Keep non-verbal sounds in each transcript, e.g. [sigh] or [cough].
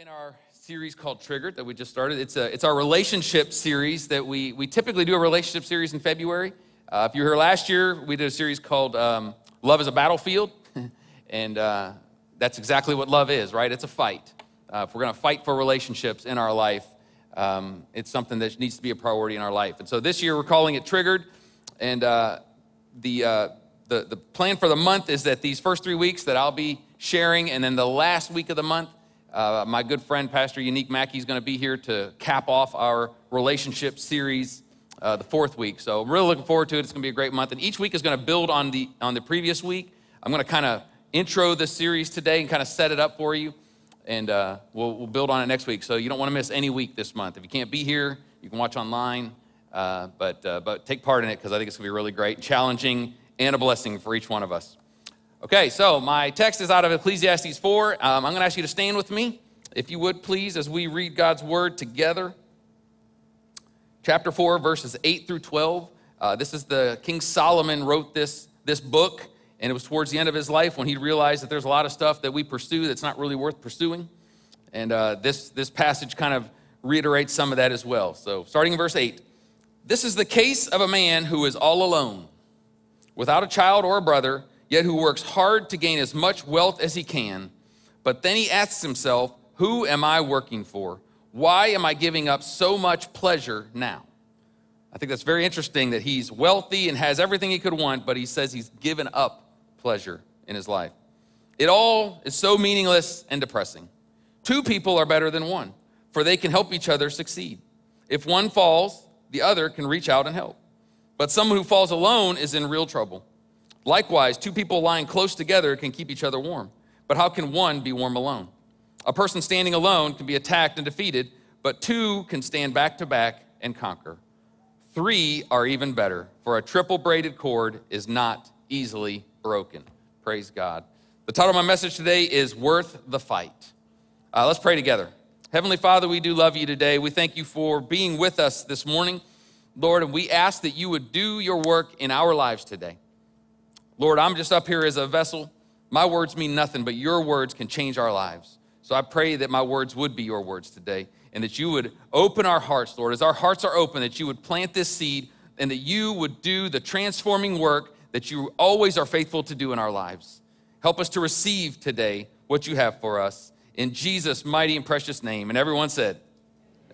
in our series called Triggered that we just started. It's, a, it's our relationship series that we, we typically do a relationship series in February. Uh, if you were here last year, we did a series called um, Love is a Battlefield. [laughs] and uh, that's exactly what love is, right? It's a fight. Uh, if we're going to fight for relationships in our life, um, it's something that needs to be a priority in our life. And so this year we're calling it Triggered. And uh, the, uh, the, the plan for the month is that these first three weeks that I'll be sharing, and then the last week of the month, uh, my good friend, Pastor Unique Mackey, is going to be here to cap off our relationship series uh, the fourth week. So I'm really looking forward to it. It's going to be a great month. And each week is going to build on the, on the previous week. I'm going to kind of intro the series today and kind of set it up for you. And uh, we'll, we'll build on it next week. So you don't want to miss any week this month. If you can't be here, you can watch online. Uh, but, uh, but take part in it because I think it's going to be really great, challenging, and a blessing for each one of us. Okay, so my text is out of Ecclesiastes 4. Um, I'm going to ask you to stand with me, if you would please, as we read God's word together. Chapter 4, verses 8 through 12. Uh, this is the King Solomon wrote this, this book, and it was towards the end of his life when he realized that there's a lot of stuff that we pursue that's not really worth pursuing. And uh, this, this passage kind of reiterates some of that as well. So, starting in verse 8 This is the case of a man who is all alone, without a child or a brother yet who works hard to gain as much wealth as he can. But then he asks himself, Who am I working for? Why am I giving up so much pleasure now? I think that's very interesting that he's wealthy and has everything he could want, but he says he's given up pleasure in his life. It all is so meaningless and depressing. Two people are better than one, for they can help each other succeed. If one falls, the other can reach out and help. But someone who falls alone is in real trouble. Likewise, two people lying close together can keep each other warm. But how can one be warm alone? A person standing alone can be attacked and defeated, but two can stand back to back and conquer. Three are even better, for a triple braided cord is not easily broken. Praise God. The title of my message today is Worth the Fight. Uh, let's pray together. Heavenly Father, we do love you today. We thank you for being with us this morning, Lord, and we ask that you would do your work in our lives today. Lord, I'm just up here as a vessel. My words mean nothing, but your words can change our lives. So I pray that my words would be your words today and that you would open our hearts, Lord. As our hearts are open, that you would plant this seed and that you would do the transforming work that you always are faithful to do in our lives. Help us to receive today what you have for us. In Jesus' mighty and precious name. And everyone said,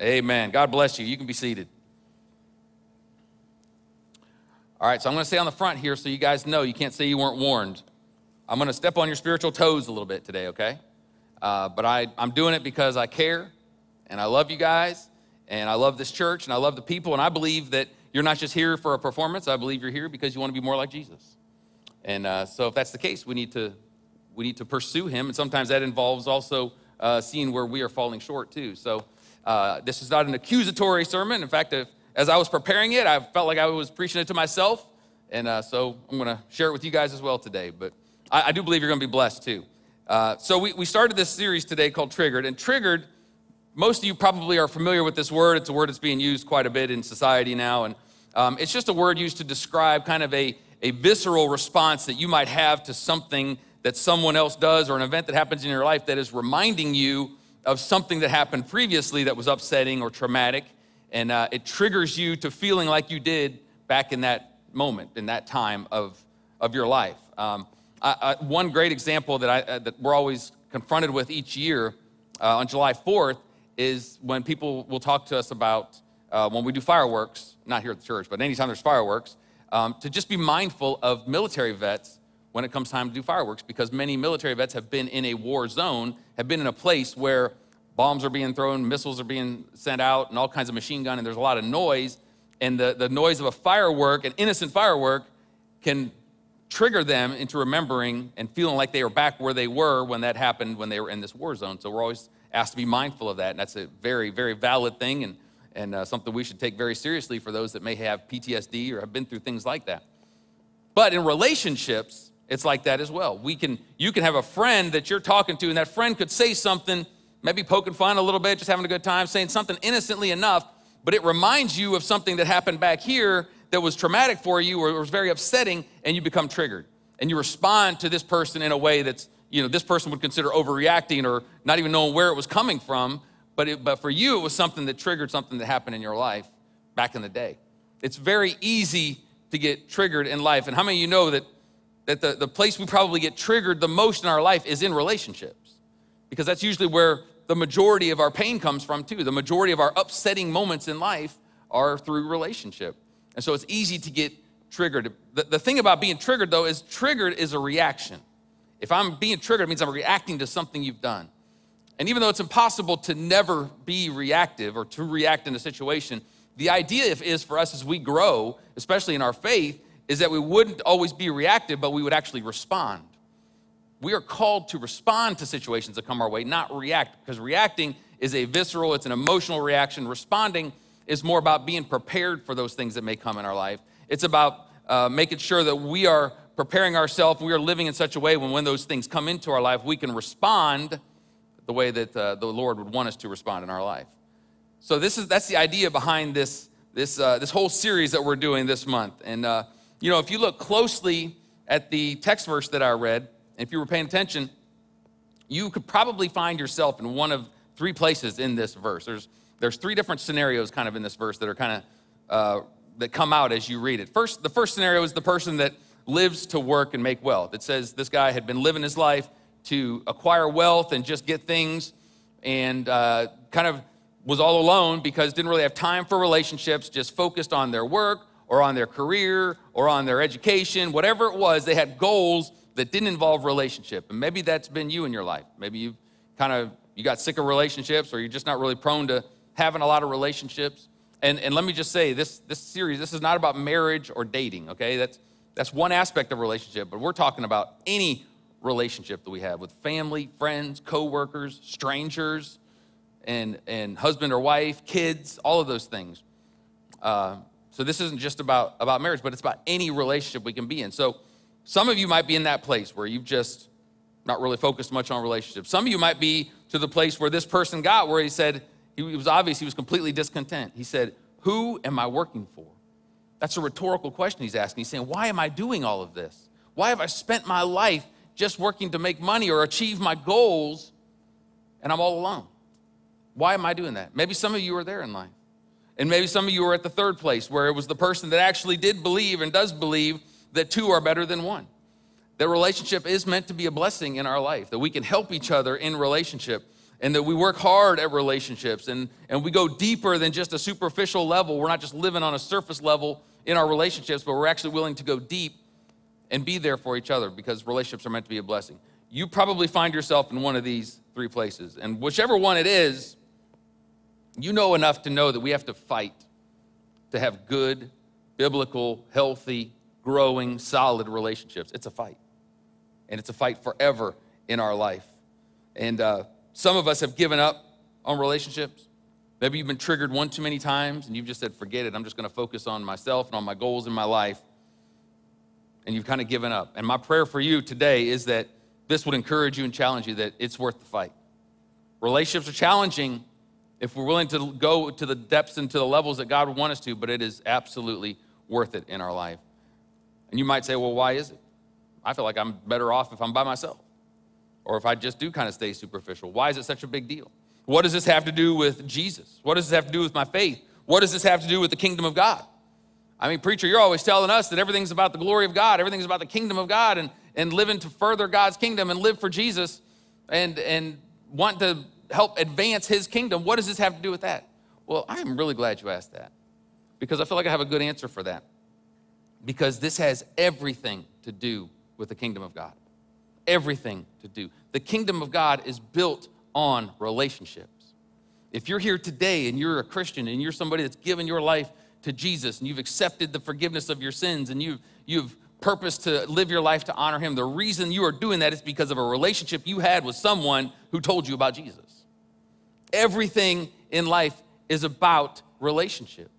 Amen. God bless you. You can be seated. All right, so I'm going to stay on the front here so you guys know you can't say you weren't warned. I'm going to step on your spiritual toes a little bit today, okay? Uh, but I, I'm doing it because I care and I love you guys and I love this church and I love the people and I believe that you're not just here for a performance. I believe you're here because you want to be more like Jesus. And uh, so if that's the case, we need to we need to pursue Him, and sometimes that involves also uh, seeing where we are falling short too. So uh, this is not an accusatory sermon. In fact, if as I was preparing it, I felt like I was preaching it to myself. And uh, so I'm going to share it with you guys as well today. But I, I do believe you're going to be blessed too. Uh, so we, we started this series today called Triggered. And Triggered, most of you probably are familiar with this word. It's a word that's being used quite a bit in society now. And um, it's just a word used to describe kind of a, a visceral response that you might have to something that someone else does or an event that happens in your life that is reminding you of something that happened previously that was upsetting or traumatic and uh, it triggers you to feeling like you did back in that moment, in that time of, of your life. Um, I, I, one great example that, I, uh, that we're always confronted with each year uh, on July 4th is when people will talk to us about uh, when we do fireworks, not here at the church, but anytime there's fireworks, um, to just be mindful of military vets when it comes time to do fireworks because many military vets have been in a war zone, have been in a place where bombs are being thrown, missiles are being sent out, and all kinds of machine gun, and there's a lot of noise. And the, the noise of a firework, an innocent firework, can trigger them into remembering and feeling like they were back where they were when that happened when they were in this war zone. So we're always asked to be mindful of that. And that's a very, very valid thing and, and uh, something we should take very seriously for those that may have PTSD or have been through things like that. But in relationships, it's like that as well. We can, you can have a friend that you're talking to, and that friend could say something maybe poking fun a little bit, just having a good time, saying something innocently enough, but it reminds you of something that happened back here that was traumatic for you or was very upsetting, and you become triggered. And you respond to this person in a way that's you know, this person would consider overreacting or not even knowing where it was coming from. But, it, but for you, it was something that triggered something that happened in your life back in the day. It's very easy to get triggered in life. And how many of you know that, that the, the place we probably get triggered the most in our life is in relationships? Because that's usually where the majority of our pain comes from, too. The majority of our upsetting moments in life are through relationship. And so it's easy to get triggered. The, the thing about being triggered, though, is triggered is a reaction. If I'm being triggered, it means I'm reacting to something you've done. And even though it's impossible to never be reactive or to react in a situation, the idea is for us as we grow, especially in our faith, is that we wouldn't always be reactive, but we would actually respond. We are called to respond to situations that come our way, not react, because reacting is a visceral, it's an emotional reaction. Responding is more about being prepared for those things that may come in our life. It's about uh, making sure that we are preparing ourselves, we are living in such a way when when those things come into our life, we can respond the way that uh, the Lord would want us to respond in our life. So this is that's the idea behind this this uh, this whole series that we're doing this month. And uh, you know, if you look closely at the text verse that I read, if you were paying attention, you could probably find yourself in one of three places in this verse. There's there's three different scenarios kind of in this verse that are kind of uh, that come out as you read it. First, the first scenario is the person that lives to work and make wealth. It says this guy had been living his life to acquire wealth and just get things, and uh, kind of was all alone because didn't really have time for relationships, just focused on their work or on their career or on their education, whatever it was, they had goals that didn't involve relationship. And maybe that's been you in your life. Maybe you've kind of you got sick of relationships or you're just not really prone to having a lot of relationships. And, and let me just say this, this series, this is not about marriage or dating, okay? That's, that's one aspect of relationship, but we're talking about any relationship that we have with family, friends, coworkers, strangers, and, and husband or wife, kids, all of those things. Uh, so this isn't just about, about marriage, but it's about any relationship we can be in. So some of you might be in that place where you've just not really focused much on relationships. Some of you might be to the place where this person got, where he said, he was obvious he was completely discontent. He said, Who am I working for? That's a rhetorical question he's asking. He's saying, Why am I doing all of this? Why have I spent my life just working to make money or achieve my goals and I'm all alone? Why am I doing that? Maybe some of you are there in life. And maybe some of you are at the third place where it was the person that actually did believe and does believe that two are better than one. That relationship is meant to be a blessing in our life, that we can help each other in relationship, and that we work hard at relationships and, and we go deeper than just a superficial level. We're not just living on a surface level in our relationships, but we're actually willing to go deep and be there for each other because relationships are meant to be a blessing. You probably find yourself in one of these three places. And whichever one it is, you know enough to know that we have to fight to have good, biblical, healthy, growing, solid relationships. It's a fight. And it's a fight forever in our life. And uh, some of us have given up on relationships. Maybe you've been triggered one too many times and you've just said, forget it. I'm just going to focus on myself and on my goals in my life. And you've kind of given up. And my prayer for you today is that this would encourage you and challenge you that it's worth the fight. Relationships are challenging if we're willing to go to the depths and to the levels that God would want us to, but it is absolutely worth it in our life. And you might say, well, why is it? I feel like I'm better off if I'm by myself or if I just do kind of stay superficial. Why is it such a big deal? What does this have to do with Jesus? What does this have to do with my faith? What does this have to do with the kingdom of God? I mean, preacher, you're always telling us that everything's about the glory of God, everything's about the kingdom of God, and, and living to further God's kingdom and live for Jesus and, and want to help advance his kingdom. What does this have to do with that? Well, I am really glad you asked that because I feel like I have a good answer for that. Because this has everything to do with the kingdom of God. Everything to do. The kingdom of God is built on relationships. If you're here today and you're a Christian and you're somebody that's given your life to Jesus and you've accepted the forgiveness of your sins and you've, you've purpose to live your life to honor him, the reason you are doing that is because of a relationship you had with someone who told you about Jesus. Everything in life is about relationship,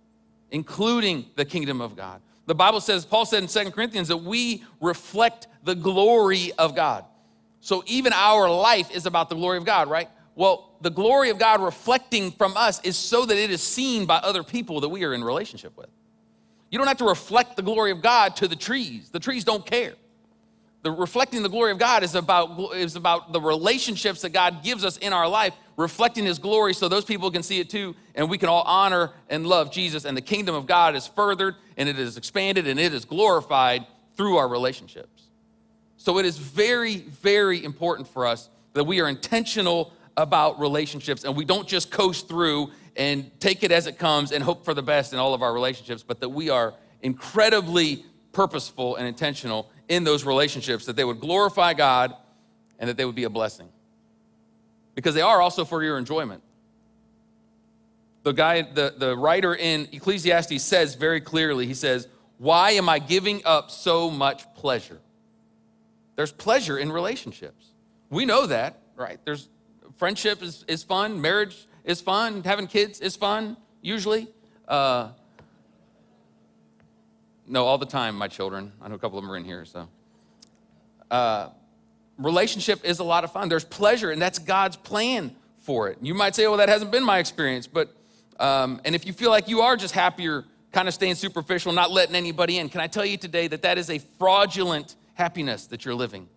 including the kingdom of God. The Bible says, Paul said in Second Corinthians, that we reflect the glory of God. So even our life is about the glory of God, right? Well, the glory of God reflecting from us is so that it is seen by other people that we are in relationship with. You don't have to reflect the glory of God to the trees, the trees don't care. the reflecting the glory of God is about, is about the relationships that God gives us in our life, reflecting his glory so those people can see it too, and we can all honor and love Jesus. And the kingdom of God is furthered and it is expanded and it is glorified through our relationships. So it is very, very important for us that we are intentional about relationships and we don't just coast through and take it as it comes and hope for the best in all of our relationships, but that we are incredibly purposeful and intentional in those relationships, that they would glorify God and that they would be a blessing. Because they are also for your enjoyment. The guy, the, the writer in Ecclesiastes says very clearly, he says, Why am I giving up so much pleasure? There's pleasure in relationships. We know that, right? There's friendship is, is fun, marriage is fun, having kids is fun, usually. Uh, no, all the time, my children. I know a couple of them are in here, so. Uh, relationship is a lot of fun. There's pleasure, and that's God's plan for it. You might say, well, that hasn't been my experience, but, um, and if you feel like you are just happier, kind of staying superficial, not letting anybody in, can I tell you today that that is a fraudulent happiness that you're living?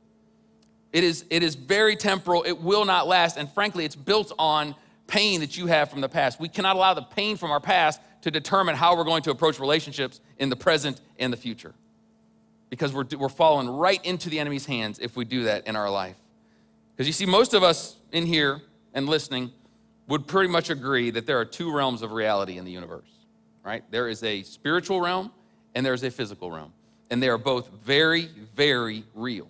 It is, it is very temporal, it will not last, and frankly, it's built on pain that you have from the past. We cannot allow the pain from our past to determine how we're going to approach relationships in the present and the future. Because we're, we're falling right into the enemy's hands if we do that in our life. Because you see, most of us in here and listening would pretty much agree that there are two realms of reality in the universe, right? There is a spiritual realm and there's a physical realm. And they are both very, very real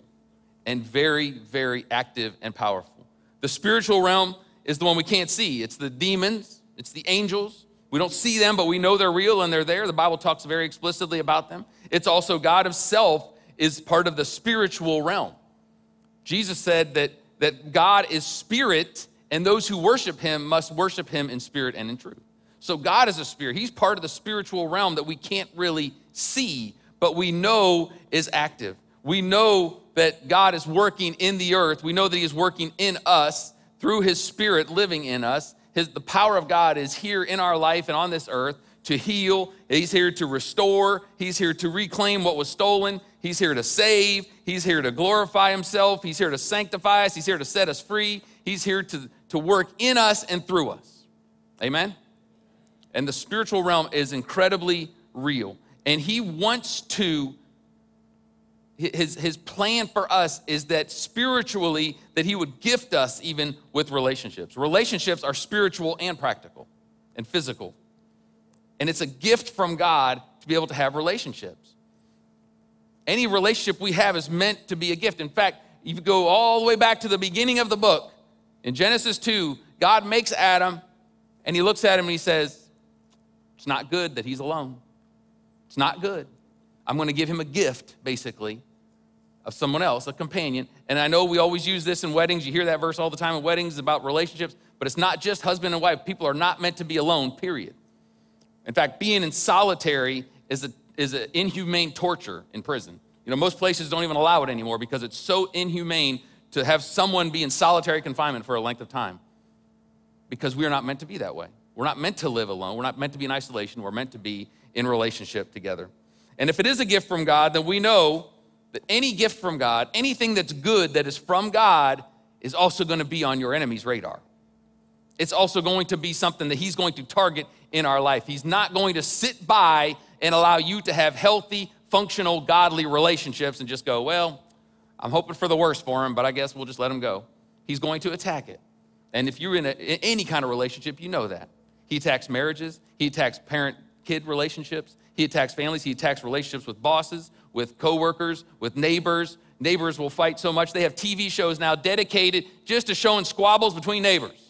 and very, very active and powerful. The spiritual realm is the one we can't see. It's the demons, it's the angels. We don't see them, but we know they're real and they're there. The Bible talks very explicitly about them. It's also God Himself is part of the spiritual realm. Jesus said that, that God is spirit, and those who worship Him must worship Him in spirit and in truth. So God is a spirit. He's part of the spiritual realm that we can't really see, but we know is active. We know that God is working in the earth. We know that He is working in us through his spirit living in us. His, the power of God is here in our life and on this earth to heal. He's here to restore. He's here to reclaim what was stolen. He's here to save. He's here to glorify himself. He's here to sanctify us. He's here to set us free. He's here to, to work in us and through us. Amen? And the spiritual realm is incredibly real. And he wants to his, his plan for us is that spiritually that he would gift us even with relationships relationships are spiritual and practical and physical and it's a gift from god to be able to have relationships any relationship we have is meant to be a gift in fact you go all the way back to the beginning of the book in genesis 2 god makes adam and he looks at him and he says it's not good that he's alone it's not good I'm going to give him a gift, basically, of someone else, a companion. And I know we always use this in weddings. You hear that verse all the time in weddings about relationships, but it's not just husband and wife. People are not meant to be alone, period. In fact, being in solitary is a is an inhumane torture in prison. You know, most places don't even allow it anymore because it's so inhumane to have someone be in solitary confinement for a length of time. Because we are not meant to be that way. We're not meant to live alone. We're not meant to be in isolation. We're meant to be in relationship together. And if it is a gift from God, then we know that any gift from God, anything that's good that is from God, is also going to be on your enemy's radar. It's also going to be something that he's going to target in our life. He's not going to sit by and allow you to have healthy, functional, godly relationships and just go, well, I'm hoping for the worst for him, but I guess we'll just let him go. He's going to attack it. And if you're in, a, in any kind of relationship, you know that. He attacks marriages, he attacks parent kid relationships, he attacks families, he attacks relationships with bosses, with coworkers, with neighbors. Neighbors will fight so much. They have TV shows now dedicated just to showing squabbles between neighbors.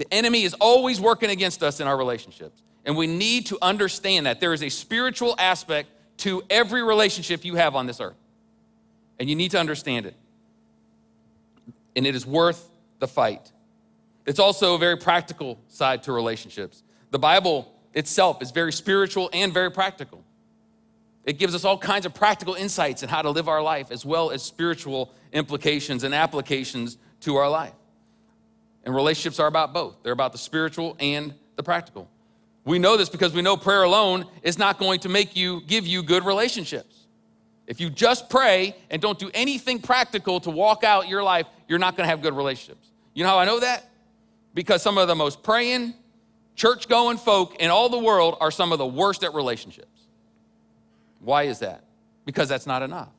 The enemy is always working against us in our relationships. And we need to understand that there is a spiritual aspect to every relationship you have on this earth. And you need to understand it. And it is worth the fight. It's also a very practical side to relationships. The Bible itself is very spiritual and very practical. It gives us all kinds of practical insights in how to live our life, as well as spiritual implications and applications to our life. And relationships are about both, they're about the spiritual and the practical. We know this because we know prayer alone is not going to make you give you good relationships. If you just pray and don't do anything practical to walk out your life, you're not gonna have good relationships. You know how I know that? Because some of the most praying, church going folk in all the world are some of the worst at relationships. Why is that? Because that's not enough.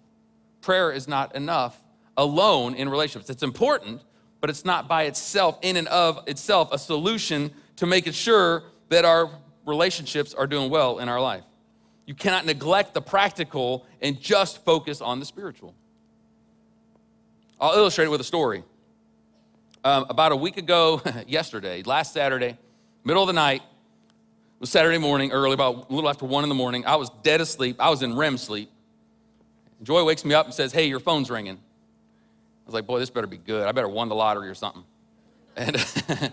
Prayer is not enough alone in relationships. It's important, but it's not by itself, in and of itself, a solution to making sure that our relationships are doing well in our life. You cannot neglect the practical and just focus on the spiritual. I'll illustrate it with a story. Um, about a week ago, [laughs] yesterday, last Saturday, middle of the night, it was Saturday morning, early, about a little after one in the morning. I was dead asleep. I was in REM sleep. Joy wakes me up and says, Hey, your phone's ringing. Was like, Boy, this better be good. I better won the lottery or something. And, [laughs]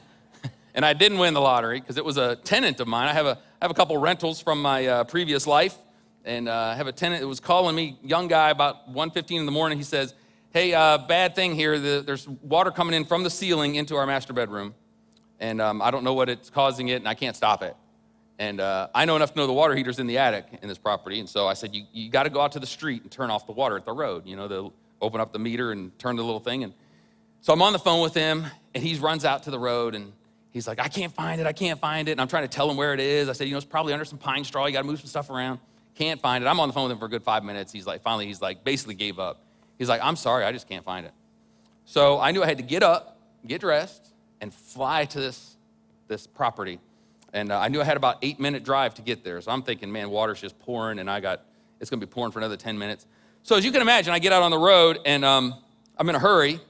and I didn't win the lottery because it was a tenant of mine. I have a, I have a couple rentals from my uh, previous life. And uh, I have a tenant that was calling me, young guy, about 1.15 in the morning. He says, hey, uh, bad thing here. The, there's water coming in from the ceiling into our master bedroom. And um, I don't know what it's causing it, and I can't stop it. And uh, I know enough to know the water heater's in the attic in this property. And so I said, you, you got to go out to the street and turn off the water at the road. You know, they'll open up the meter and turn the little thing. And so I'm on the phone with him, and he runs out to the road, and he's like, I can't find it. I can't find it. And I'm trying to tell him where it is. I said, you know, it's probably under some pine straw. You got to move some stuff around. Can't find it. I'm on the phone with him for a good five minutes. He's like, finally, he's like, basically gave up. He's like, I'm sorry, I just can't find it. So I knew I had to get up, get dressed, and fly to this, this property. And uh, I knew I had about eight minute drive to get there. So I'm thinking, man, water's just pouring, and I got, it's gonna be pouring for another 10 minutes. So as you can imagine, I get out on the road, and um, I'm in a hurry,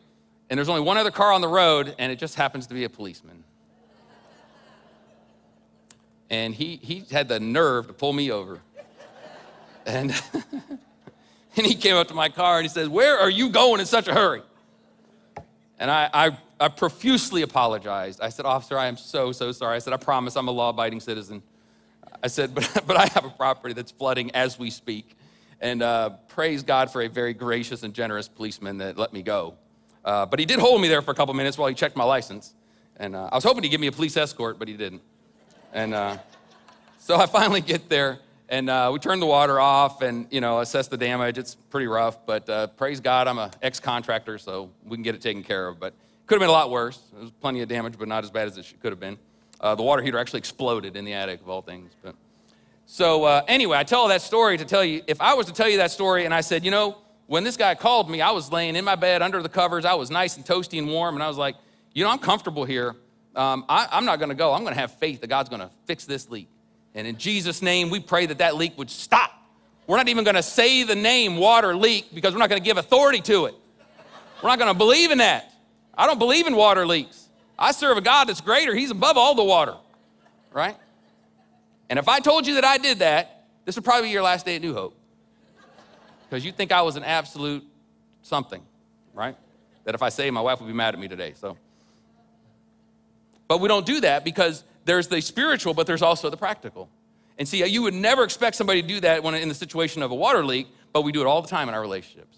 and there's only one other car on the road, and it just happens to be a policeman. And he, he had the nerve to pull me over. And [laughs] And he came up to my car and he says, Where are you going in such a hurry? And I, I, I profusely apologized. I said, Officer, I am so, so sorry. I said, I promise I'm a law abiding citizen. I said, but, [laughs] but I have a property that's flooding as we speak. And uh, praise God for a very gracious and generous policeman that let me go. Uh, but he did hold me there for a couple minutes while he checked my license. And uh, I was hoping he'd give me a police escort, but he didn't. And uh, so I finally get there and uh, we turn the water off and you know assess the damage it's pretty rough but uh, praise god i'm an ex-contractor so we can get it taken care of but it could have been a lot worse there was plenty of damage but not as bad as it could have been the water heater actually exploded in the attic of all things but so uh, anyway i tell that story to tell you if i was to tell you that story and i said you know when this guy called me i was laying in my bed under the covers i was nice and toasty and warm and i was like you know i'm comfortable here um, I, i'm not going to go i'm going to have faith that god's going to fix this leak and in Jesus' name, we pray that that leak would stop. We're not even going to say the name water leak because we're not going to give authority to it. We're not going to believe in that. I don't believe in water leaks. I serve a God that's greater. He's above all the water, right? And if I told you that I did that, this would probably be your last day at New Hope. Because you think I was an absolute something, right? That if I say my wife would be mad at me today. So, but we don't do that because there's the spiritual, but there's also the practical. And see, you would never expect somebody to do that when in the situation of a water leak, but we do it all the time in our relationships.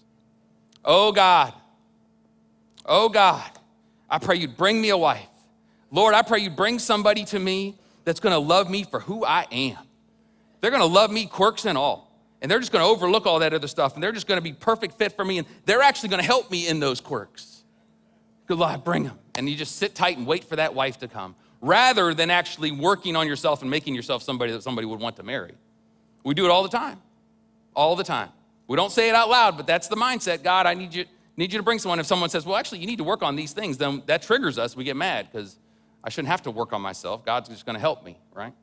Oh God, oh God, I pray you'd bring me a wife. Lord, I pray you'd bring somebody to me that's gonna love me for who I am. They're gonna love me, quirks and all. And they're just gonna overlook all that other stuff, and they're just gonna be perfect fit for me, and they're actually gonna help me in those quirks. Good Lord, bring them. And you just sit tight and wait for that wife to come rather than actually working on yourself and making yourself somebody that somebody would want to marry. We do it all the time. All the time. We don't say it out loud, but that's the mindset. God, I need you, need you to bring someone. If someone says, well, actually, you need to work on these things, then that triggers us. We get mad because I shouldn't have to work on myself. God's just going to help me, right?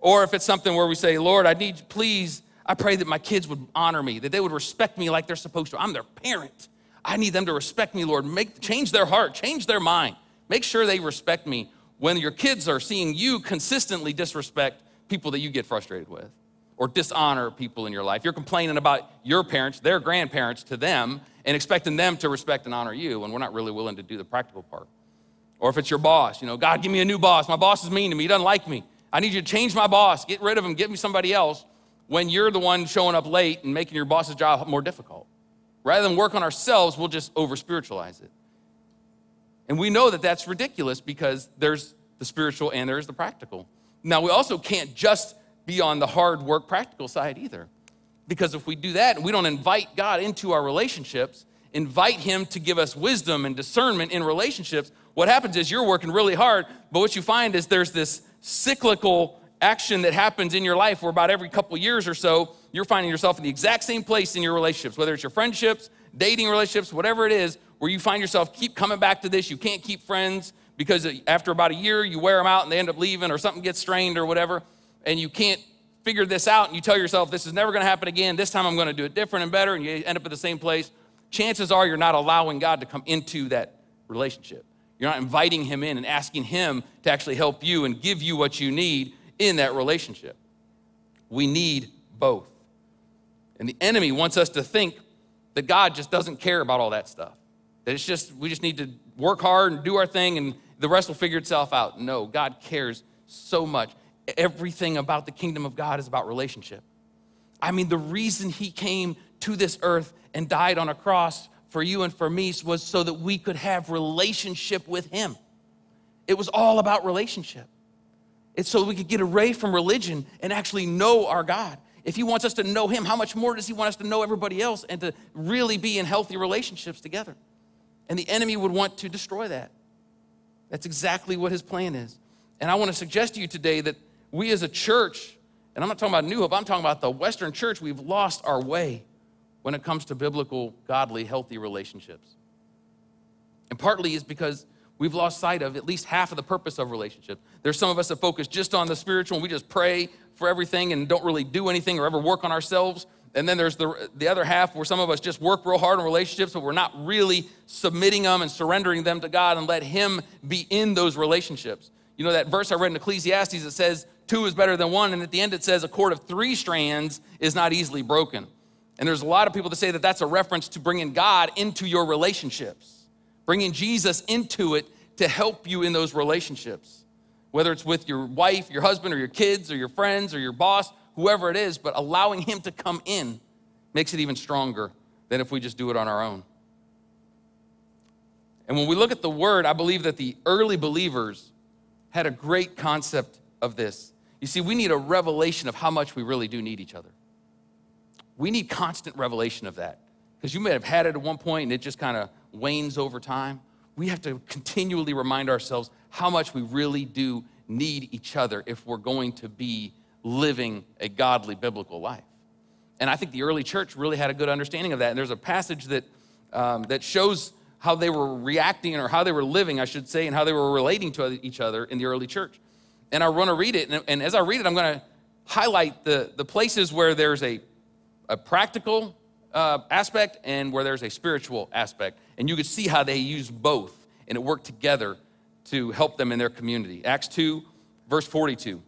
Or if it's something where we say, Lord, I need, please, I pray that my kids would honor me, that they would respect me like they're supposed to. I'm their parent. I need them to respect me, Lord. Make, change their heart, change their mind. Make sure they respect me when your kids are seeing you consistently disrespect people that you get frustrated with or dishonor people in your life. You're complaining about your parents, their grandparents to them, and expecting them to respect and honor you, and we're not really willing to do the practical part. Or if it's your boss, you know, God, give me a new boss. My boss is mean to me, he doesn't like me. I need you to change my boss, get rid of him, get me somebody else when you're the one showing up late and making your boss's job more difficult. Rather than work on ourselves, we'll just over spiritualize it. And we know that that's ridiculous because there's the spiritual and there's the practical. Now, we also can't just be on the hard work practical side either. Because if we do that and we don't invite God into our relationships, invite Him to give us wisdom and discernment in relationships, what happens is you're working really hard, but what you find is there's this cyclical action that happens in your life where about every couple years or so, you're finding yourself in the exact same place in your relationships, whether it's your friendships, dating relationships, whatever it is, where you find yourself keep coming back to this. You can't keep friends because after about a year, you wear them out and they end up leaving or something gets strained or whatever, and you can't figure this out and you tell yourself, this is never gonna happen again. This time I'm gonna do it different and better, and you end up at the same place. Chances are you're not allowing God to come into that relationship. You're not inviting Him in and asking Him to actually help you and give you what you need in that relationship. We need both. And the enemy wants us to think that God just doesn't care about all that stuff. That it's just, we just need to work hard and do our thing and the rest will figure itself out. No, God cares so much. Everything about the kingdom of God is about relationship. I mean, the reason he came to this earth and died on a cross for you and for me was so that we could have relationship with him. It was all about relationship. It's so we could get away from religion and actually know our God. If he wants us to know him, how much more does he want us to know everybody else and to really be in healthy relationships together? And the enemy would want to destroy that. That's exactly what his plan is. And I want to suggest to you today that we as a church, and I'm not talking about New Hope, I'm talking about the Western church, we've lost our way when it comes to biblical, godly, healthy relationships. And partly is because we've lost sight of at least half of the purpose of relationship. There's some of us that focus just on the spiritual and we just pray for everything and don't really do anything or ever work on ourselves. And then there's the, the other half where some of us just work real hard on relationships, but we're not really submitting them and surrendering them to God and let Him be in those relationships. You know that verse I read in Ecclesiastes that says, two is better than one. And at the end it says, a cord of three strands is not easily broken. And there's a lot of people that say that that's a reference to bringing God into your relationships, bringing Jesus into it to help you in those relationships, whether it's with your wife, your husband, or your kids, or your friends, or your boss whoever it is, but allowing Him to come in makes it even stronger than if we just do it on our own. And when we look at the word, I believe that the early believers had a great concept of this. You see, we need a revelation of how much we really do need each other. We need constant revelation of that. Because you may have had it at one point and it just kind of wanes over time. We have to continually remind ourselves how much we really do need each other if we're going to be living a godly biblical life. And I think the early church really had a good understanding of that. And there's a passage that, um, that shows how they were reacting or how they were living, I should say, and how they were relating to each other in the early church. And I want to read it. And, and as I read it, I'm going to highlight the, the places where there's a, a practical uh, aspect and where there's a spiritual aspect. And you could see how they use both and it worked together to help them in their community. Acts 2, verse 42.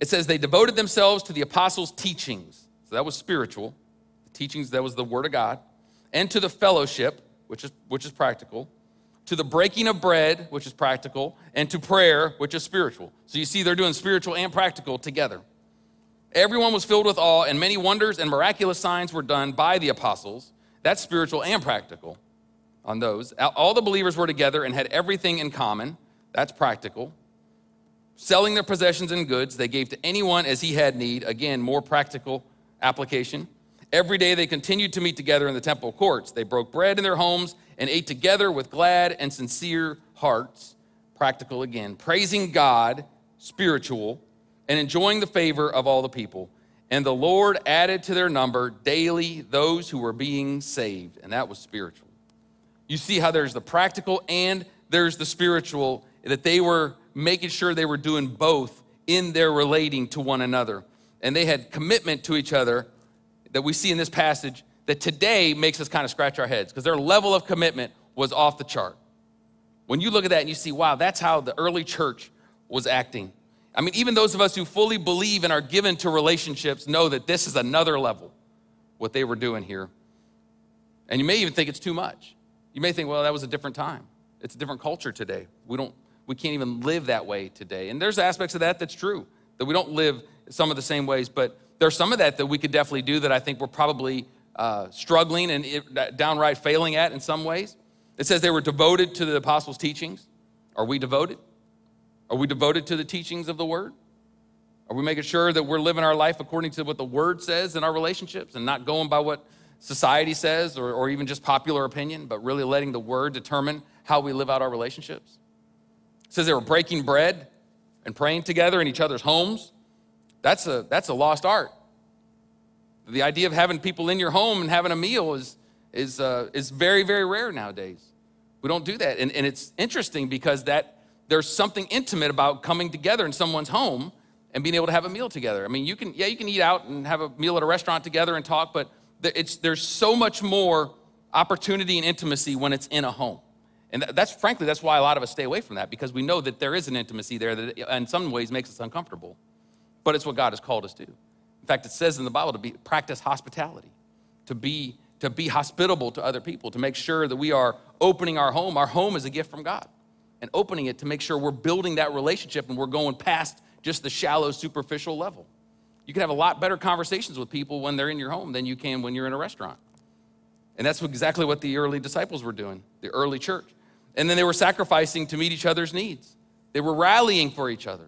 It says they devoted themselves to the apostles' teachings. So that was spiritual. The teachings, that was the word of God. And to the fellowship, which is, which is practical. To the breaking of bread, which is practical. And to prayer, which is spiritual. So you see, they're doing spiritual and practical together. Everyone was filled with awe, and many wonders and miraculous signs were done by the apostles. That's spiritual and practical on those. All the believers were together and had everything in common. That's practical. Selling their possessions and goods, they gave to anyone as he had need. Again, more practical application. Every day they continued to meet together in the temple courts. They broke bread in their homes and ate together with glad and sincere hearts. Practical again. Praising God, spiritual, and enjoying the favor of all the people. And the Lord added to their number daily those who were being saved. And that was spiritual. You see how there's the practical and there's the spiritual, that they were making sure they were doing both in their relating to one another. And they had commitment to each other that we see in this passage that today makes us kind of scratch our heads because their level of commitment was off the chart. When you look at that and you see, wow, that's how the early church was acting. I mean, even those of us who fully believe and are given to relationships know that this is another level, what they were doing here. And you may even think it's too much. You may think, well, that was a different time. It's a different culture today. We don't we can't even live that way today. And there's aspects of that that's true, that we don't live some of the same ways, but there's some of that that we could definitely do that I think we're probably uh, struggling and downright failing at in some ways. It says they were devoted to the apostles' teachings. Are we devoted? Are we devoted to the teachings of the word? Are we making sure that we're living our life according to what the word says in our relationships and not going by what society says or, or even just popular opinion, but really letting the word determine how we live out our relationships? It says they were breaking bread and praying together in each other's homes. That's a, that's a lost art. The idea of having people in your home and having a meal is, is, uh, is very, very rare nowadays. We don't do that. And, and it's interesting because that there's something intimate about coming together in someone's home and being able to have a meal together. I mean, you can, yeah, you can eat out and have a meal at a restaurant together and talk, but it's, there's so much more opportunity and intimacy when it's in a home. And that's frankly, that's why a lot of us stay away from that because we know that there is an intimacy there that in some ways makes us uncomfortable. But it's what God has called us to. In fact, it says in the Bible to be practice hospitality, to be to be hospitable to other people, to make sure that we are opening our home. Our home is a gift from God. And opening it to make sure we're building that relationship and we're going past just the shallow, superficial level. You can have a lot better conversations with people when they're in your home than you can when you're in a restaurant. And that's exactly what the early disciples were doing, the early church. And then they were sacrificing to meet each other's needs, they were rallying for each other.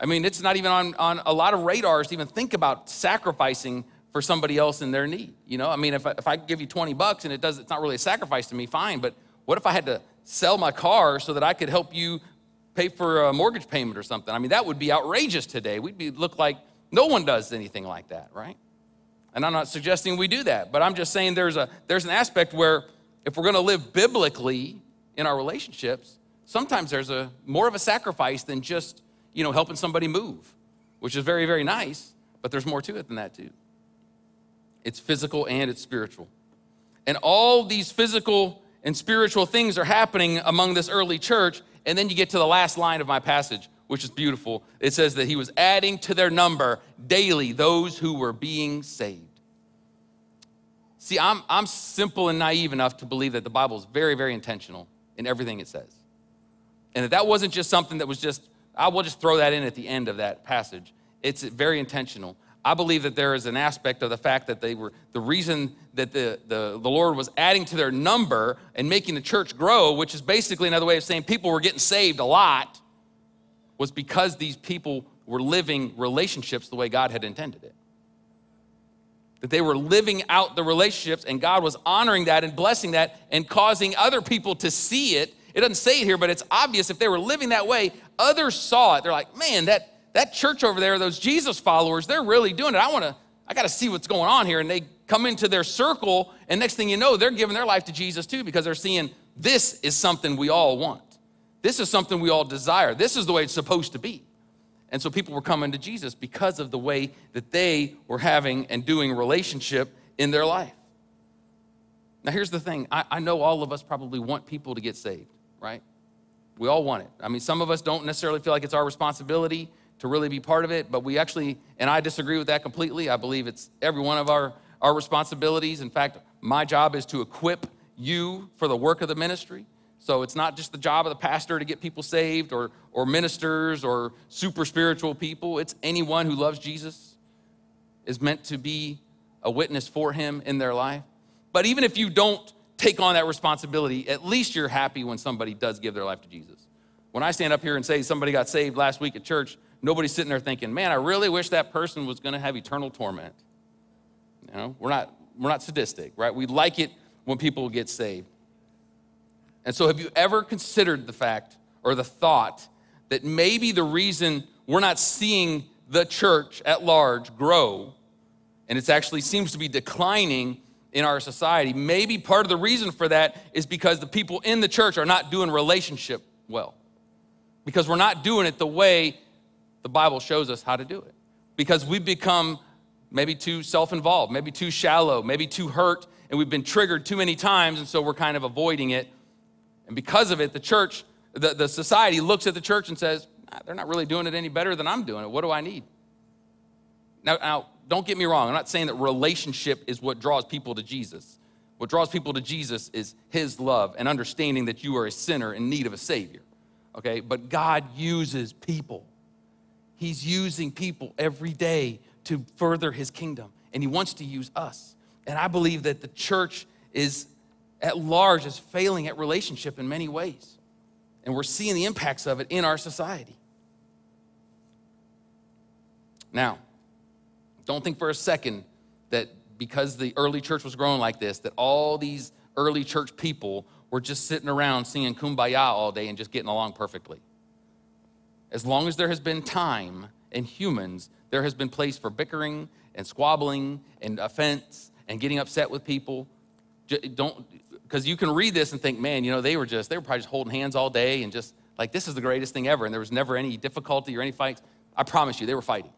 I mean, it's not even on, on a lot of radars to even think about sacrificing for somebody else in their need. You know, I mean, if I, if I give you 20 bucks and it does, it's not really a sacrifice to me, fine. But what if I had to sell my car so that I could help you pay for a mortgage payment or something. I mean, that would be outrageous today. We'd be, look like no one does anything like that, right? And I'm not suggesting we do that, but I'm just saying there's, a, there's an aspect where if we're gonna live biblically in our relationships, sometimes there's a more of a sacrifice than just, you know, helping somebody move, which is very, very nice, but there's more to it than that too. It's physical and it's spiritual. And all these physical and spiritual things are happening among this early church, and then you get to the last line of my passage, which is beautiful. It says that he was adding to their number daily those who were being saved. See, I'm, I'm simple and naive enough to believe that the Bible is very, very intentional in everything it says. And that that wasn't just something that was just, I will just throw that in at the end of that passage. It's very intentional. I believe that there is an aspect of the fact that they were the reason that the, the, the Lord was adding to their number and making the church grow, which is basically another way of saying people were getting saved a lot, was because these people were living relationships the way God had intended it. That they were living out the relationships, and God was honoring that and blessing that and causing other people to see it. It doesn't say it here, but it's obvious if they were living that way, others saw it. They're like, man, that that church over there, those Jesus followers, they're really doing it. I want to, I got to see what's going on here. And they come into their circle, and next thing you know, they're giving their life to Jesus too because they're seeing this is something we all want. This is something we all desire. This is the way it's supposed to be. And so people were coming to Jesus because of the way that they were having and doing relationship in their life. Now, here's the thing I, I know all of us probably want people to get saved, right? We all want it. I mean, some of us don't necessarily feel like it's our responsibility to really be part of it, but we actually, and I disagree with that completely. I believe it's every one of our, our responsibilities. In fact, my job is to equip you for the work of the ministry. So it's not just the job of the pastor to get people saved or, or ministers or super spiritual people. It's anyone who loves Jesus is meant to be a witness for him in their life. But even if you don't take on that responsibility, at least you're happy when somebody does give their life to Jesus. When I stand up here and say somebody got saved last week at church, nobody's sitting there thinking, man, I really wish that person was going to have eternal torment. You know, we're not, we're not sadistic, right? We like it when people get saved. And so, have you ever considered the fact or the thought that maybe the reason we're not seeing the church at large grow, and it actually seems to be declining in our society, maybe part of the reason for that is because the people in the church are not doing relationship well. Because we're not doing it the way the Bible shows us how to do it because we've become maybe too self involved, maybe too shallow, maybe too hurt, and we've been triggered too many times, and so we're kind of avoiding it. And because of it, the church, the, the society looks at the church and says, they're not really doing it any better than I'm doing it. What do I need? Now, now, don't get me wrong. I'm not saying that relationship is what draws people to Jesus. What draws people to Jesus is his love and understanding that you are a sinner in need of a Savior. Okay? But God uses people. He's using people every day to further his kingdom, and he wants to use us. And I believe that the church is at large is failing at relationship in many ways. And we're seeing the impacts of it in our society. Now, don't think for a second that because the early church was growing like this, that all these early church people were just sitting around singing kumbaya all day and just getting along perfectly. As long as there has been time and humans, there has been place for bickering and squabbling and offense and getting upset with people. Don't, because you can read this and think, man, you know, they were just, they were probably just holding hands all day and just like, this is the greatest thing ever. And there was never any difficulty or any fights. I promise you, they were fighting.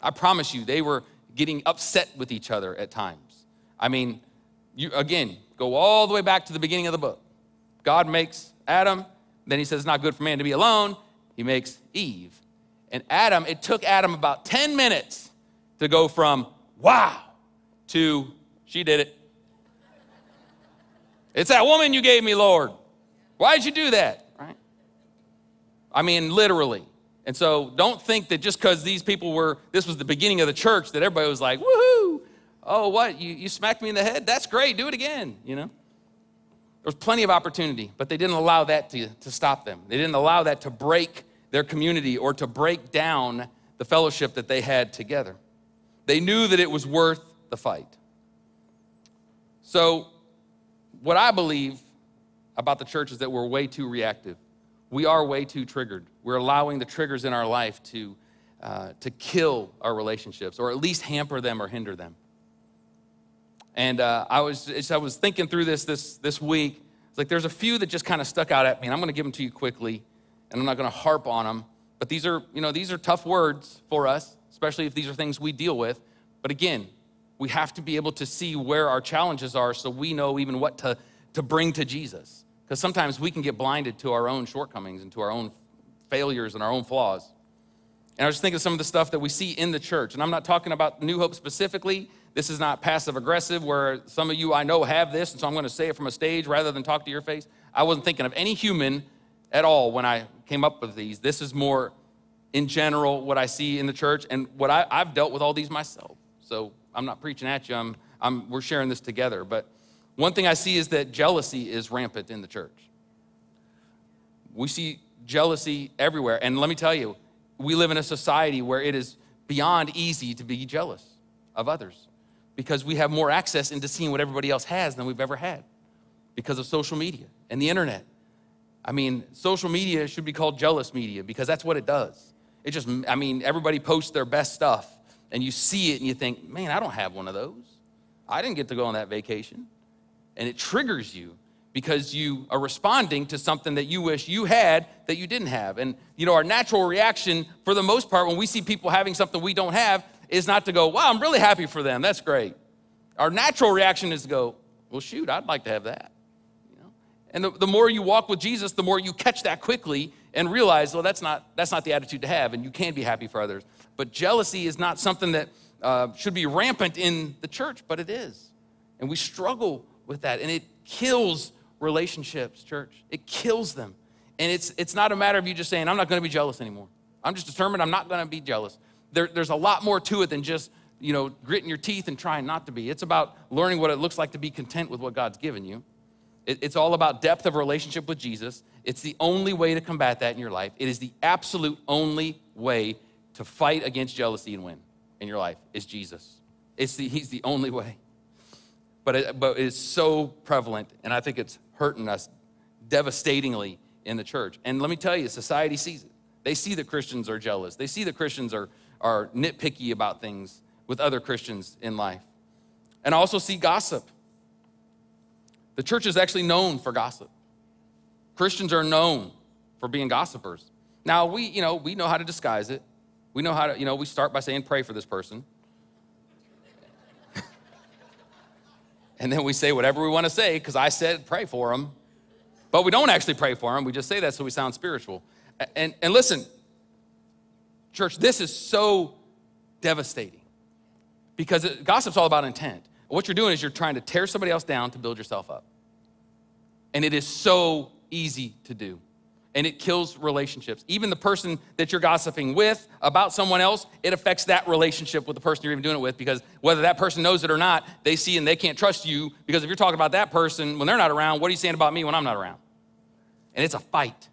I promise you, they were getting upset with each other at times. I mean, you, again, go all the way back to the beginning of the book. God makes Adam, then he says it's not good for man to be alone. He makes Eve. And Adam, it took Adam about 10 minutes to go from wow to she did it. [laughs] It's that woman you gave me, Lord. Why did you do that? Right? I mean, literally. And so don't think that just because these people were, this was the beginning of the church, that everybody was like, woohoo, oh, what? You, you smacked me in the head? That's great. Do it again, you know? There was plenty of opportunity, but they didn't allow that to, to stop them. They didn't allow that to break their community or to break down the fellowship that they had together. They knew that it was worth the fight. So, what I believe about the church is that we're way too reactive. We are way too triggered. We're allowing the triggers in our life to, uh, to kill our relationships or at least hamper them or hinder them. And uh, I, was, I was thinking through this this, this week. It's like there's a few that just kind of stuck out at me, and I'm going to give them to you quickly, and I'm not going to harp on them. But these are, you know, these are tough words for us, especially if these are things we deal with. But again, we have to be able to see where our challenges are so we know even what to, to bring to Jesus. Because sometimes we can get blinded to our own shortcomings and to our own failures and our own flaws. And I was thinking of some of the stuff that we see in the church. And I'm not talking about New Hope specifically, this is not passive aggressive, where some of you I know have this, and so I'm going to say it from a stage rather than talk to your face. I wasn't thinking of any human at all when I came up with these. This is more in general what I see in the church and what I, have dealt with all these myself. So I'm not preaching at you, I'm, I'm, we're sharing this together. But one thing I see is that jealousy is rampant in the church. We see jealousy everywhere. And let me tell you, we live in a society where it is beyond easy to be jealous of others because we have more access into seeing what everybody else has than we've ever had because of social media and the internet. I mean, social media should be called jealous media because that's what it does. It just, I mean, everybody posts their best stuff and you see it and you think, man, I don't have one of those. I didn't get to go on that vacation. And it triggers you because you are responding to something that you wish you had that you didn't have. And, you know, our natural reaction, for the most part, when we see people having something we don't have, is not to go, wow, I'm really happy for them. That's great. Our natural reaction is to go, well, shoot, I'd like to have that. And the, the more you walk with Jesus, the more you catch that quickly and realize, well, that's not, that's not the attitude to have, and you can be happy for others. But jealousy is not something that uh, should be rampant in the church, but it is. And we struggle with that, and it kills relationships, church. It kills them. And it's, it's not a matter of you just saying, I'm not going to be jealous anymore. I'm just determined I'm not going to be jealous there, there's a lot more to it than just you know gritting your teeth and trying not to be it's about learning what it looks like to be content with what god's given you it's all about depth of relationship with jesus. It's the only way to combat that in your life. It is the absolute only way to fight against jealousy and win in your life is jesus. It's the, he's the only way. But it, but it's so prevalent and i think it's hurting us devastatingly in the church. And let me tell you society sees it. They see that christians are jealous. They see that christians are are nitpicky about things with other Christians in life. And I also see gossip. The church is actually known for gossip. Christians are known for being gossipers. Now, we, you know, we know how to disguise it. We know how to, you know, we start by saying, pray for this person. [laughs] and then we say whatever we want to say because I said pray for them. But we don't actually pray for them. We just say that so we sound spiritual. And, and listen, Church, this is so devastating because gossip's all about intent. What you're doing is you're trying to tear somebody else down to build yourself up. And it is so easy to do. And it kills relationships. Even the person that you're gossiping with about someone else, it affects that relationship with the person you're even doing it with because whether that person knows it or not, they see and they can't trust you because if you're talking about that person when they're not around, what are you saying about me when I'm not around? And it's a fight.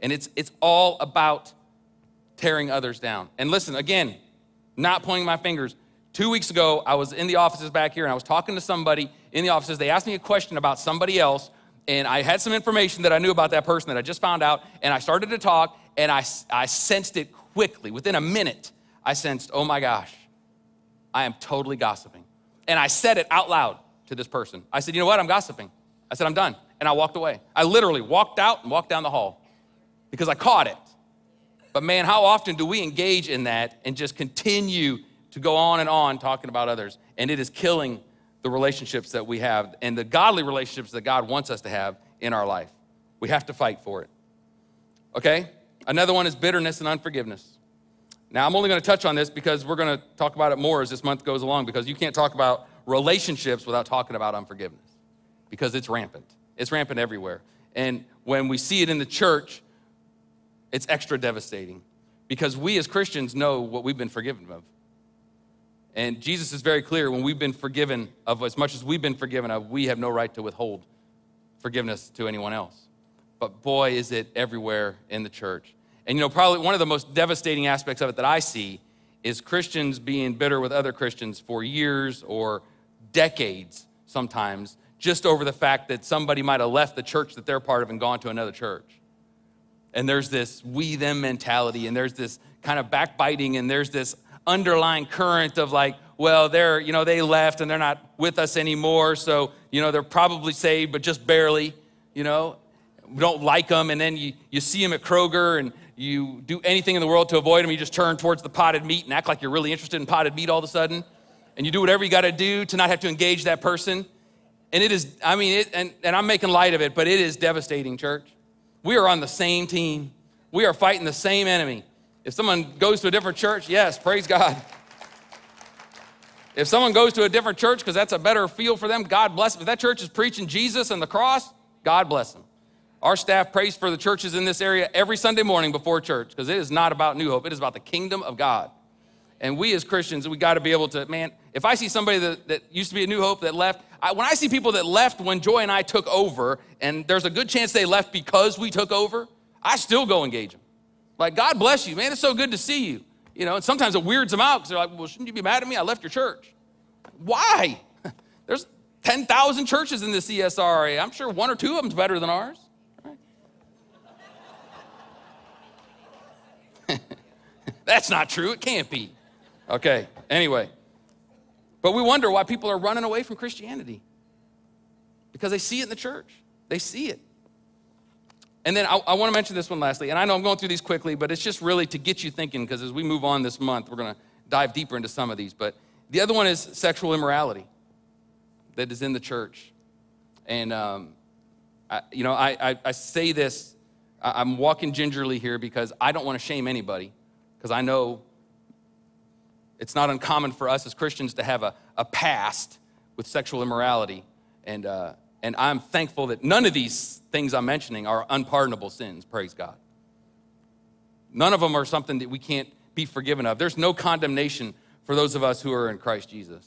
And it's, it's all about tearing others down. And listen, again, Not pointing my fingers. Two weeks ago, I was in the offices back here and I was talking to somebody in the offices. They asked me a question about somebody else, and I had some information that I knew about that person that I just found out, and I started to talk, and I, I sensed it quickly. Within a minute, I sensed, oh my gosh, I am totally gossiping. And I said it out loud to this person. I said, you know what? I'm gossiping. I said, I'm done. And I walked away. I literally walked out and walked down the hall because I caught it. But man, how often do we engage in that and just continue to go on and on talking about others? And it is killing the relationships that we have and the godly relationships that God wants us to have in our life. We have to fight for it. Okay? Another one is bitterness and unforgiveness. Now, I'm only going to touch on this because we're going to talk about it more as this month goes along because you can't talk about relationships without talking about unforgiveness because it's rampant. It's rampant everywhere. And when we see it in the church, it's extra devastating because we as Christians know what we've been forgiven of. And Jesus is very clear when we've been forgiven of as much as we've been forgiven of, we have no right to withhold forgiveness to anyone else. But boy, is it everywhere in the church. And you know, probably one of the most devastating aspects of it that I see is Christians being bitter with other Christians for years or decades sometimes, just over the fact that somebody might have left the church that they're part of and gone to another church. And there's this we them mentality, and there's this kind of backbiting, and there's this underlying current of like, well, they're, you know, they left and they're not with us anymore, so, you know, they're probably saved, but just barely, you know. We don't like them, and then you, you see them at Kroger and you do anything in the world to avoid them. You just turn towards the potted meat and act like you're really interested in potted meat all of a sudden. And you do whatever you got to do to not have to engage that person. And it is, I mean, it, and, and I'm making light of it, but it is devastating, church. We are on the same team, we are fighting the same enemy. If someone goes to a different church, yes, praise God. If someone goes to a different church because that's a better feel for them, God bless them. If that church is preaching Jesus and the cross, God bless them. Our staff prays for the churches in this area every Sunday morning before church because it is not about New Hope, it is about the kingdom of God. And we as Christians, we got to be able to, man, if I see somebody that, that used to be a New Hope that left, I, when I see people that left when Joy and I took over, and there's a good chance they left because we took over, I still go engage them. Like, God bless you, man, it's so good to see you. You know, and sometimes it weirds them out because they're like, well, shouldn't you be mad at me? I left your church. Why? [laughs] There's 10,000 churches in the CSRA. I'm sure one or two of them's better than ours. [laughs] That's not true. It can't be. Okay, anyway. But we wonder why people are running away from Christianity because they see it in the church. They see it. And then I, I want to mention this one lastly, and I know I'm going through these quickly, but it's just really to get you thinking because as we move on this month, we're going to dive deeper into some of these. But the other one is sexual immorality that is in the church. And, um, I, you know, I, I, I say this I'm walking gingerly here because I don't want to shame anybody, because I know it's not uncommon for us as Christians to have a, a past with sexual immorality. And, uh, and I'm thankful that none of these things I'm mentioning are unpardonable sins, praise God. None of them are something that we can't be forgiven of. There's no condemnation for those of us who are in Christ Jesus.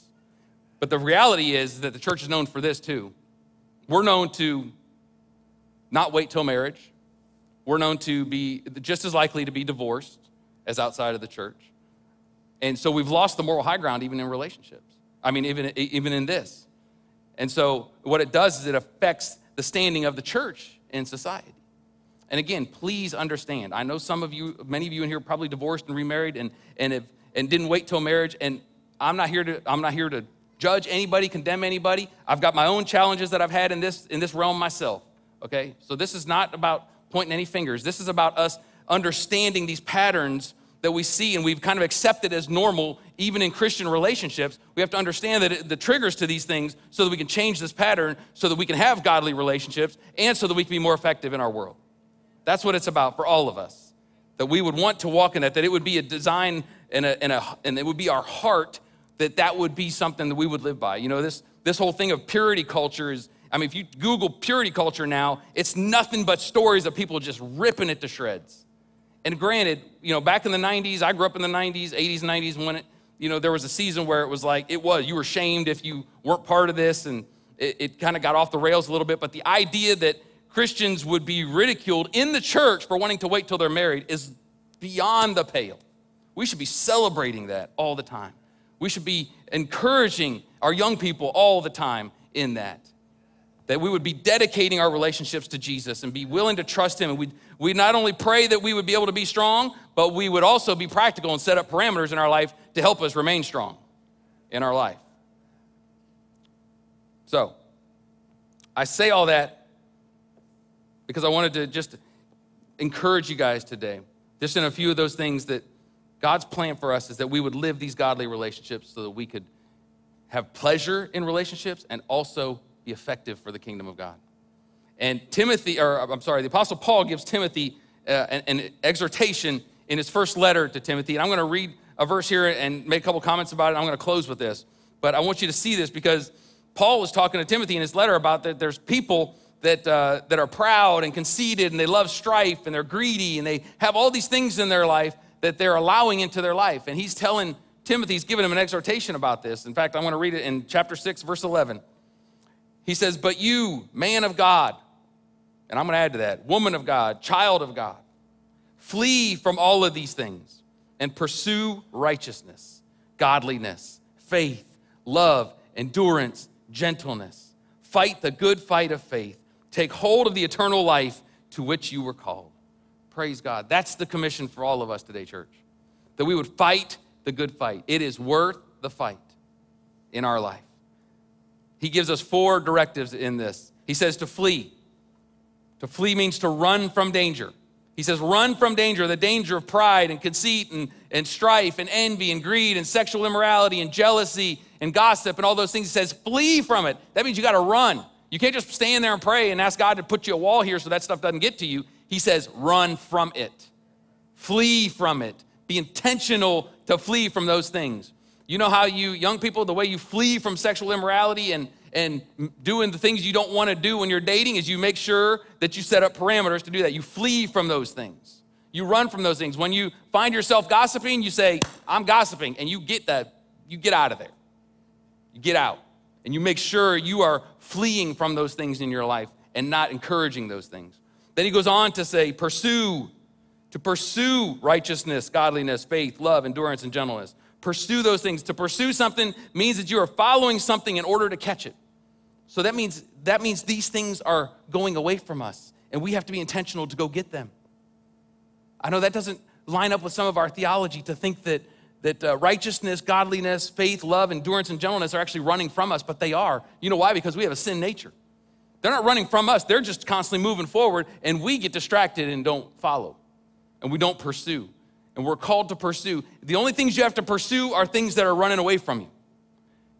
But the reality is that the church is known for this too. We're known to not wait till marriage. We're known to be just as likely to be divorced as outside of the church. And so we've lost the moral high ground even in relationships. I mean, even, even in this. And so what it does is it affects the standing of the church in society. And again, please understand. I know some of you, many of you in here, probably divorced and remarried and, and, have, and didn't wait till marriage. And I'm not here to, I'm not here to judge anybody, condemn anybody. I've got my own challenges that I've had in this, in this realm myself. Okay? So this is not about pointing any fingers. This is about us understanding these patterns that we see and we've kind of accepted as normal, even in Christian relationships. We have to understand that it, the triggers to these things so that we can change this pattern, so that we can have godly relationships, and so that we can be more effective in our world. That's what it's about for all of us. That we would want to walk in that, that it would be a design and, a, and, a, and it would be our heart that that would be something that we would live by. You know, this, this whole thing of purity culture is I mean, if you Google purity culture now, it's nothing but stories of people just ripping it to shreds. And granted, you know, back in the 90s, I grew up in the 90s, 80s, 90s, when it, you know, there was a season where it was like, it was, you were shamed if you weren't part of this, and it, it kind of got off the rails a little bit. But the idea that Christians would be ridiculed in the church for wanting to wait till they're married is beyond the pale. We should be celebrating that all the time. We should be encouraging our young people all the time in that. That we would be dedicating our relationships to Jesus and be willing to trust Him. And we we not only pray that we would be able to be strong, but we would also be practical and set up parameters in our life to help us remain strong in our life. So, I say all that because I wanted to just encourage you guys today. Just in a few of those things that God's plan for us is that we would live these godly relationships so that we could have pleasure in relationships and also be effective for the kingdom of God. And Timothy, or I'm sorry, the Apostle Paul gives Timothy uh, an, an, exhortation in his first letter to Timothy. And I'm going to read a verse here and make a couple comments about it. I'm going to close with this. But I want you to see this because Paul was talking to Timothy in his letter about that there's people that, uh, that are proud and conceited and they love strife and they're greedy and they have all these things in their life that they're allowing into their life. And he's telling Timothy, he's giving him an exhortation about this. In fact, I want to read it in chapter 6, verse 11. He says, But you, man of God, and I'm going to add to that, woman of God, child of God, flee from all of these things and pursue righteousness, godliness, faith, love, endurance, gentleness. Fight the good fight of faith. Take hold of the eternal life to which you were called. Praise God. That's the commission for all of us today, church. That we would fight the good fight. It is worth the fight in our life. He gives us four directives in this. He says to flee. To flee means to run from danger. He says, run from danger, the danger of pride and conceit and, and strife and envy and greed and sexual immorality and jealousy and gossip and all those things. He says, flee from it. That means you got to run. You can't just stand there and pray and ask God to put you a wall here so that stuff doesn't get to you. He says, run from it. Flee from it. Be intentional to flee from those things. You know how you, young people, the way you flee from sexual immorality and, and doing the things you don't want to do when you're dating is you make sure that you set up parameters to do that. You flee from those things. You run from those things. When you find yourself gossiping, you say, I'm gossiping, and you get that, you get out of there. You get out. And you make sure you are fleeing from those things in your life and not encouraging those things. Then he goes on to say, pursue, to pursue righteousness, godliness, faith, love, endurance, and gentleness. Pursue those things. To pursue something means that you are following something in order to catch it. So that means that means these things are going away from us and we have to be intentional to go get them. I know that doesn't line up with some of our theology to think that that uh, righteousness, godliness, faith, love, endurance, and gentleness are actually running from us, but they are. You know why? Because we have a sin nature. They're not running from us, they're just constantly moving forward, and we get distracted and don't follow, and we don't pursue and we're called to pursue. The only things you have to pursue are things that are running away from you.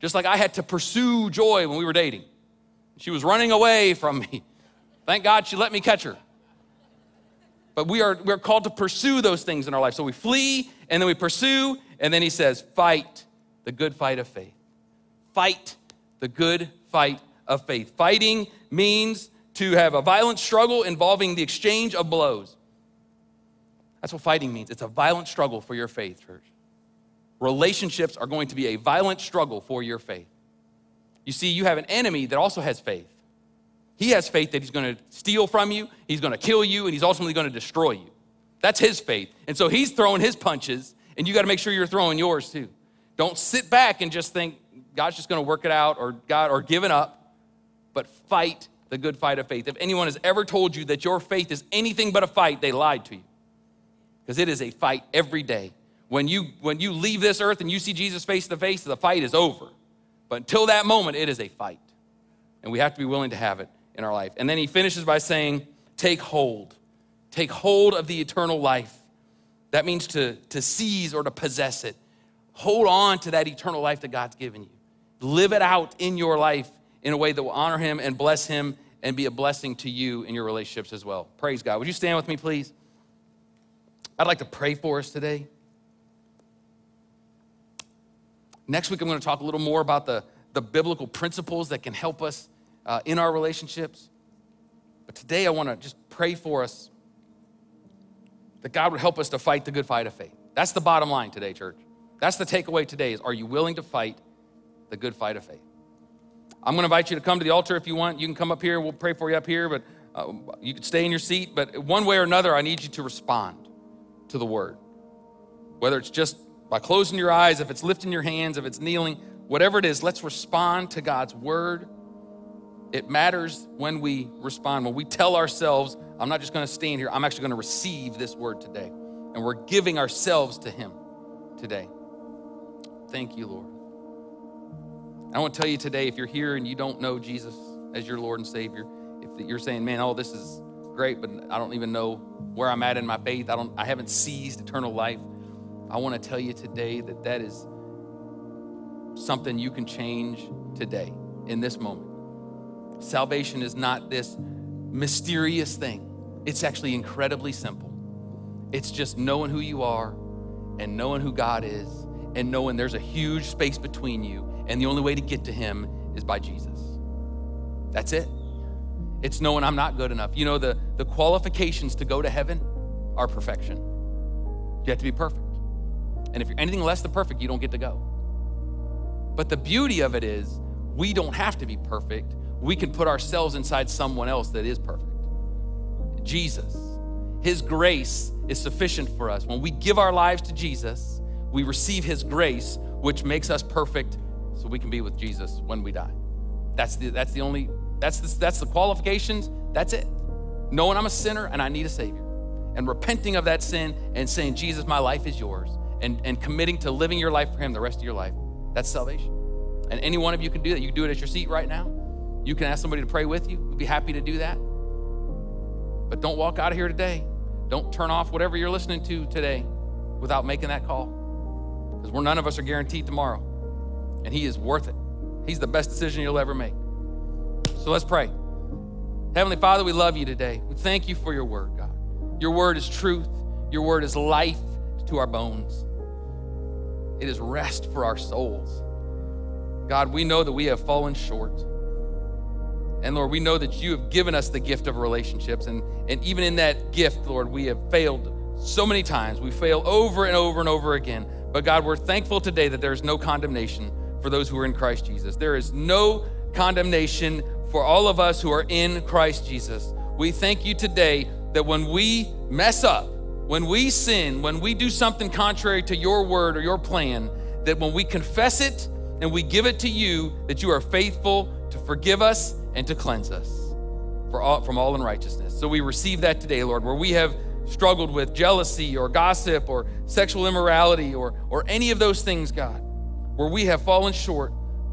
Just like I had to pursue Joy when we were dating. She was running away from me. Thank God she let me catch her. But we are we're called to pursue those things in our life. So we flee and then we pursue, and then he says, fight the good fight of faith. Fight the good fight of faith. Fighting means to have a violent struggle involving the exchange of blows. That's what fighting means. It's a violent struggle for your faith, church. Relationships are going to be a violent struggle for your faith. You see, you have an enemy that also has faith. He has faith that he's going to steal from you, he's going to kill you, and he's ultimately going to destroy you. That's his faith. And so he's throwing his punches, and you got to make sure you're throwing yours too. Don't sit back and just think God's just going to work it out or God or giving up, but fight the good fight of faith. If anyone has ever told you that your faith is anything but a fight, they lied to you because it is a fight every day. When you, when you leave this earth and you see Jesus face to face, the fight is over. But until that moment, it is a fight. And we have to be willing to have it in our life. And then he finishes by saying, Take hold. Take hold of the eternal life. That means to, to seize or to possess it. Hold on to that eternal life that God's given you. Live it out in your life in a way that will honor Him and bless Him and be a blessing to you in your relationships as well. Praise God. Would you stand with me, please? I'd like to pray for us today. Next week, I'm going to talk a little more about the, the biblical principles that can help us uh, in our relationships. But today, I want to just pray for us that God would help us to fight the good fight of faith. That's the bottom line today, church. That's the takeaway today is are you willing to fight the good fight of faith? I'm going to invite you to come to the altar if you want. You can come up here. We'll pray for you up here, but uh, you can stay in your seat. But one way or another, I need you to respond to the word. Whether it's just by closing your eyes, if it's lifting your hands, if it's kneeling, whatever it is, let's respond to God's word. It matters when we respond, when we tell ourselves, I'm not just gonna stand here, I'm actually gonna receive this word today. And we're giving ourselves to Him today. Thank you, Lord. I want to tell you today if you're here and you don't know Jesus as your Lord and Savior, if you're saying, man, oh, this is great, but I don't even know where I'm at in my faith, I, don't, I haven't seized eternal life, I want to tell you today that that is something you can change today in this moment. Salvation is not this mysterious thing, it's actually incredibly simple. It's just knowing who you are and knowing who God is and knowing there's a huge space between you and the only way to get to Him is by Jesus. That's it. It's knowing I'm not good enough. You know, the, the qualifications to go to heaven are perfection. You have to be perfect. And if you're anything less than perfect, you don't get to go. But the beauty of it is, we don't have to be perfect. We can put ourselves inside someone else that is perfect Jesus. His grace is sufficient for us. When we give our lives to Jesus, we receive His grace, which makes us perfect so we can be with Jesus when we die. That's the, that's the only, that's the, that's the qualifications. That's it. Knowing I'm a sinner and I need a Savior. And repenting of that sin and saying, Jesus, my life is yours. And, and committing to living your life for Him the rest of your life. That's salvation. And any one of you can do that. You can do it at your seat right now. You can ask somebody to pray with you. We'd be happy to do that. But don't walk out of here today. Don't turn off whatever you're listening to today without making that call. Because we're none of us are guaranteed tomorrow and He is worth it. He's the best decision you'll ever make. So let's pray. Heavenly Father, we love you today. We thank you for your word, God. Your word is truth, your word is life to our bones, it is rest for our souls. God, we know that we have fallen short. And Lord, we know that you have given us the gift of relationships. And, and even in that gift, Lord, we have failed so many times. We fail over and over and over again. But God, we're thankful today that there is no condemnation for those who are in Christ Jesus. There is no condemnation for all of us who are in Christ Jesus. We thank you today that when we mess up, when we sin, when we do something contrary to your word or your plan, that when we confess it and we give it to you, that you are faithful to forgive us and to cleanse us all, from all unrighteousness. So we receive that today, Lord, where we have struggled with jealousy or gossip or sexual immorality or, or any of those things, God where we have fallen short,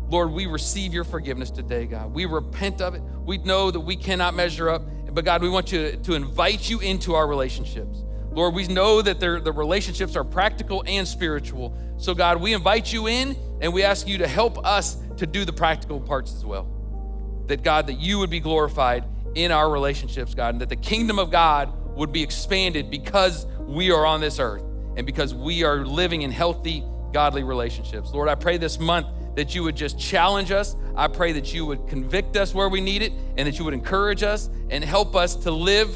Lord, we receive your forgiveness today, God. We repent of it. We know that we cannot measure up, but God, we want you to, invite you into our relationships. Lord, we know that the relationships are practical and spiritual. So, God, we invite you in and we ask you to help us to do the practical parts as well. That, God, that you would be glorified in our relationships, God, and that the kingdom of God would be expanded because we are on this earth and because we are living in healthy, godly relationships. Lord, I pray this month that you would just challenge us. I pray that you would convict us where we need it and that you would encourage us and help us to live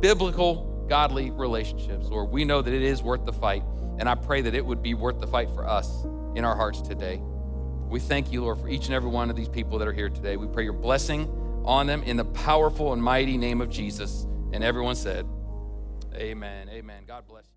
biblical, godly relationships. Lord, we know that it is worth the fight, and I pray that it would be worth the fight for us in our hearts today. We thank you, Lord, for each and every one of these people that are here today. We pray your blessing on them in the powerful and mighty name of Jesus. And everyone said, Amen. Amen. God bless you.